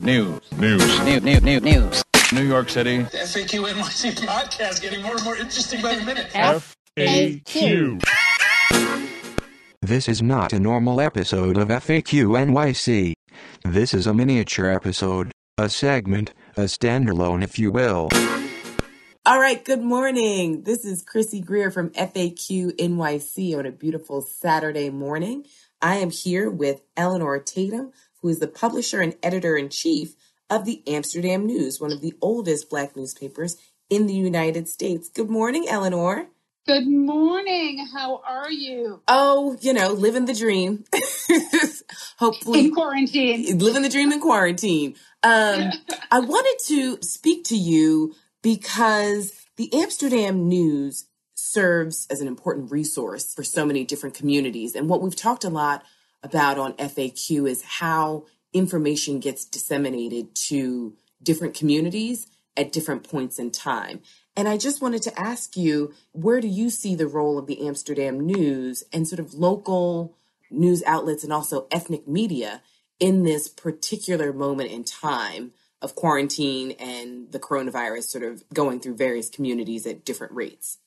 News. News. New, new, new, news. New York City. The FAQ NYC podcast getting more and more interesting by the minute. FAQ. This is not a normal episode of FAQ NYC. This is a miniature episode, a segment, a standalone, if you will. All right, good morning. This is Chrissy Greer from FAQ NYC on a beautiful Saturday morning. I am here with Elinor Tatum, who is the publisher and editor in chief of the Amsterdam News, one of the oldest black newspapers in the United States. Good morning, Elinor. Good morning. How are you? Oh, you know, living the dream. Hopefully, In quarantine. living the dream in quarantine. Um, I wanted to speak to you because the Amsterdam News serves as an important resource for so many different communities. And what we've talked a lot about on FAQ is how information gets disseminated to different communities at different points in time. And I just wanted to ask you, where do you see the role of the Amsterdam News and sort of local news outlets and also ethnic media in this particular moment in time of quarantine and the coronavirus sort of going through various communities at different rates?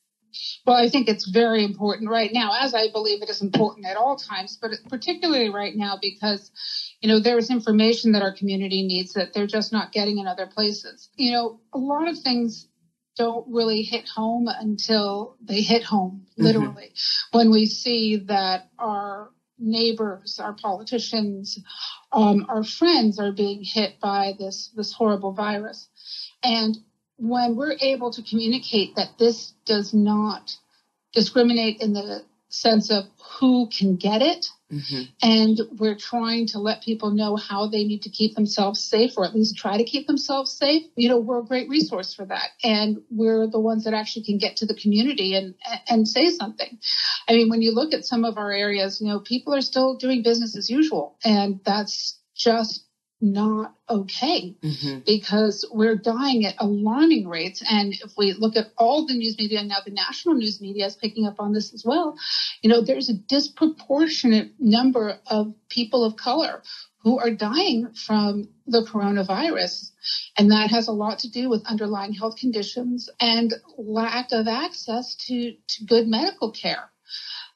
Well, I think it's very important right now, as I believe it is important at all times, but particularly right now because, you know, there is information that our community needs that they're just not getting in other places. You know, a lot of things don't really hit home until they hit home, literally, when we see that our neighbors, our politicians, um, our friends are being hit by this this horrible virus, and when we're able to communicate that this does not discriminate in the sense of who can get it, hmm and we're trying to let people know how they need to keep themselves safe or at least try to keep themselves safe. You know we're a great resource for that and we're the ones that actually can get to the community and and say something. I mean when you look at some of our areas you know people are still doing business as usual and that's just not okay hmm because we're dying at alarming rates. And if we look at all the news media, now the national news media is picking up on this as well, you know, there's a disproportionate number of people of color who are dying from the coronavirus. And that has a lot to do with underlying health conditions and lack of access to, to good medical care.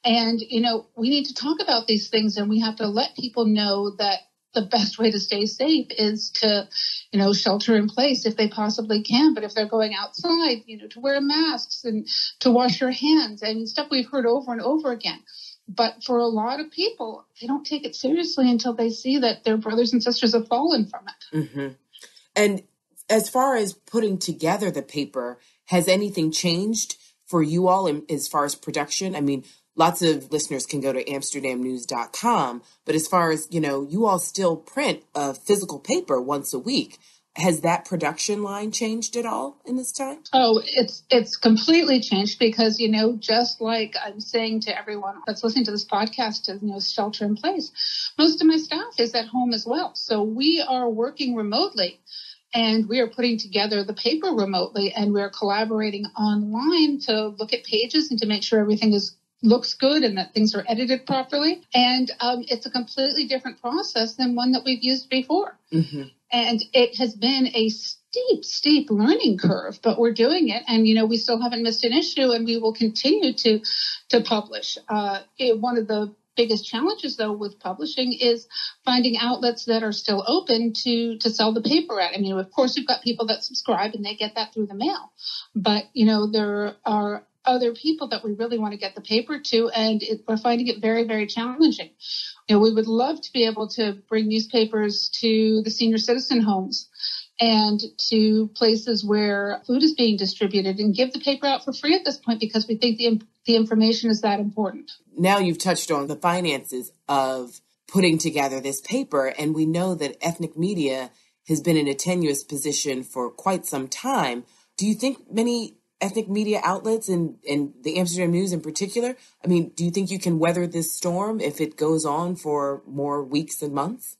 And, you know, we need to talk about these things and we have to let people know that the best way to stay safe is to, you know, shelter in place if they possibly can. But if they're going outside, you know, to wear masks and to wash your hands and stuff we've heard over and over again. But for a lot of people, they don't take it seriously until they see that their brothers and sisters have fallen from it. hmm And as far as putting together the paper, has anything changed for you all in, as far as production? I mean, lots of listeners can go to amsterdamnews.com, but as far as, you know, you all still print a physical paper once a week. Has that production line changed at all in this time? Oh, it's it's completely changed because you know, just like I'm saying to everyone that's listening to this podcast, to you know, shelter in place. Most of my staff is at home as well, so we are working remotely, and we are putting together the paper remotely, and we're collaborating online to look at pages and to make sure everything is looks good and that things are edited properly. And um, it's a completely different process than one that we've used before. Hmm and it has been a steep steep learning curve but we're doing it. And you know we still haven't missed an issue and we will continue to to publish. Uh, it, one of the biggest challenges though with publishing is finding outlets that are still open to to sell the paper at. I mean of course we've got people that subscribe and they get that through the mail. But you know there are other people that we really want to get the paper to and it, we're finding it very very challenging you know, we would love to be able to bring newspapers to the senior citizen homes and to places where food is being distributed and give the paper out for free at this point because we think the, the information is that important. Now you've touched on the finances of putting together this paper, and we know that ethnic media has been in a tenuous position for quite some time. Do you think many ethnic media outlets and, and the Amsterdam News in particular, I mean, do you think you can weather this storm if it goes on for more weeks and months?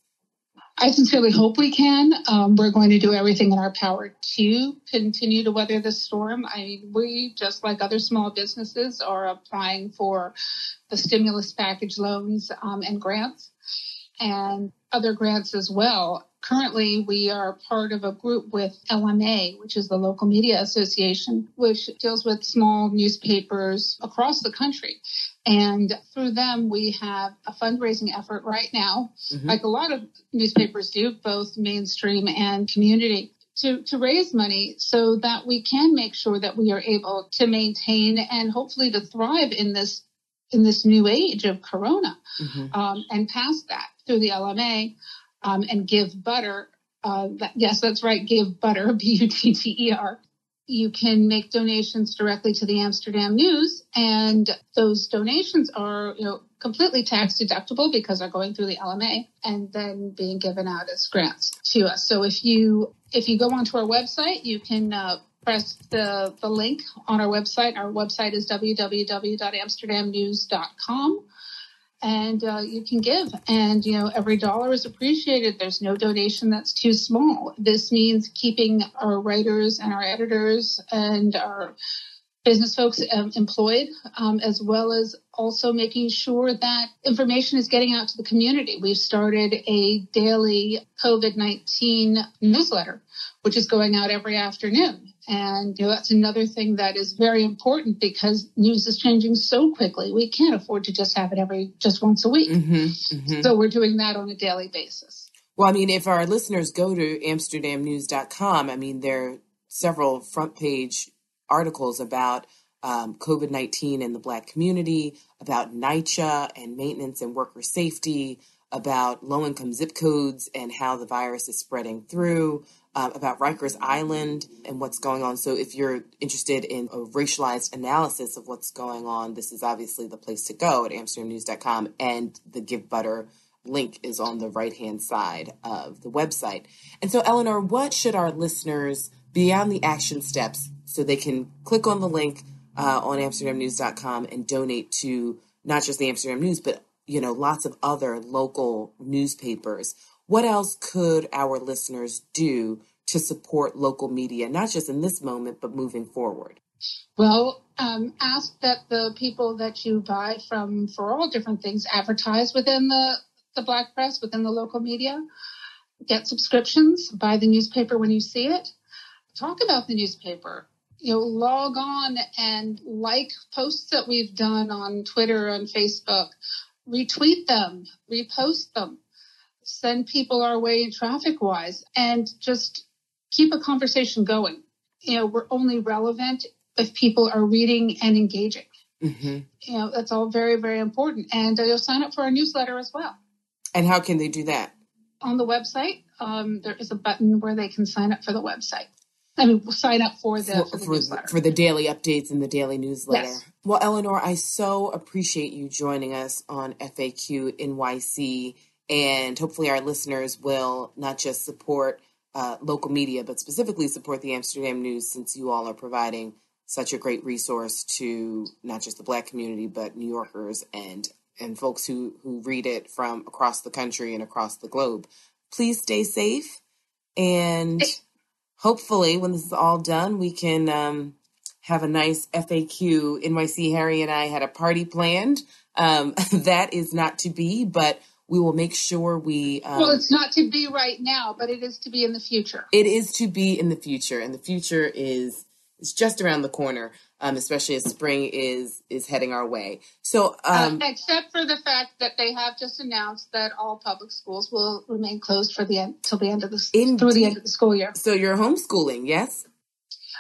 I sincerely hope we can. Um, we're going to do everything in our power to continue to weather this storm. I mean, we, just like other small businesses, are applying for the stimulus package loans um, and grants and other grants as well. currently we are part of a group with LMA, which is the Local Media Association, which deals with small newspapers across the country. And through them, we have a fundraising effort right now, Mhm. like a lot of newspapers do, both mainstream and community. To, to raise money so that we can make sure that we are able to maintain and hopefully to thrive in this in this new age of corona Mhm. um, and pass that through the LMA um, and Givebutter. Uh, that, yes, that's right, Givebutter, B U T T E R. You can make donations directly to the Amsterdam News, and those donations are, you know, completely tax deductible because they're going through the LMA and then being given out as grants to us. So if you if you go onto our website, you can uh, press the the link on our website. Our website is www.amsterdamnews.com and uh, you can give. And you know every dollar is appreciated. There's no donation that's too small. This means keeping our writers and our editors and our business folks um, employed um, as well as also making sure that information is getting out to the community. We've started a daily covid-19 newsletter which is going out every afternoon and you know that's another thing that is very important because news is changing so quickly. We can't afford to just have it every just once a week. Mhm. Mhm. So we're doing that on a daily basis. Well, I mean, if our listeners go to amsterdamnews.com, I mean, there are several front page articles about um, COVID 19 in the Black community, about NYCHA and maintenance and worker safety, about low income zip codes and how the virus is spreading through, um, about Rikers Island and what's going on. So, if you're interested in a racialized analysis of what's going on, this is obviously the place to go at amsterdamnews.com and the Givebutter link is on the right hand side of the website. And so, Elinor, what should our listeners beyond the action steps so they can click on the link uh, on amsterdamnews.com and donate to not just the Amsterdam News, but you know, lots of other local newspapers. What else could our listeners do to support local media, not just in this moment, but moving forward? Well, um, ask that the people that you buy from for all different things advertise within the, the black press, within the local media. Get subscriptions, buy the newspaper when you see it. Talk about the newspaper. You know, log on and like posts that we've done on Twitter and Facebook. Retweet them, repost them, send people our way traffic wise, and just keep a conversation going. You know, we're only relevant if people are reading and engaging. hmm You know, that's all very, very important. And uh, you'll sign up for our newsletter as well. And how can they do that? On the website, um, there is a button where they can sign up for the website. I mean, sign up for the, for, the for, newsletter. for the daily updates and the daily newsletter. Yes. Well, Elinor, I so appreciate you joining us on FAQ NYC, and hopefully our listeners will not just support uh, local media, but specifically support the Amsterdam News, since you all are providing such a great resource to not just the Black community, but New Yorkers and and folks who who read it from across the country and across the globe. Please stay safe and hopefully when this is all done we can um, have a nice faq nyc harry and i had a party planned. Um, that is not to be but we will make sure we um, well, it's not to be right now, but it is to be in the future. it is to be in the future and the future is is just around the corner um, especially as spring is is heading our way. So um, uh, except for the fact that they have just announced that all public schools will remain closed for the end till the end of the s- through the end of the school year. so you're homeschooling yes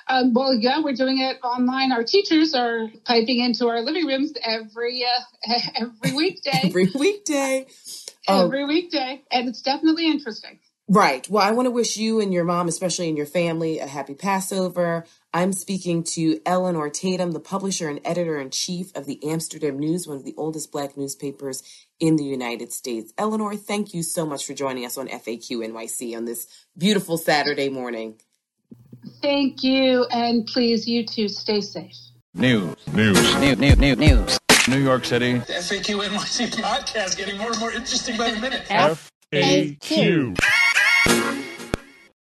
Um, well, yeah, we're doing it online. Our teachers are piping into our living rooms every uh, every weekday, every weekday every weekday, and it's definitely interesting. Right. Well, I want to wish you and your mom, especially and your family, a happy Passover. I'm speaking to Elinor Tatum, the publisher and editor in chief of the Amsterdam News, one of the oldest black newspapers in the United States. Elinor, thank you so much for joining us on FAQ NYC on this beautiful Saturday morning. Thank you, and please, you too, stay safe. News. News. New, new, new, news. New York City. The FAQ NYC podcast getting more and more interesting by the minute. FAQ.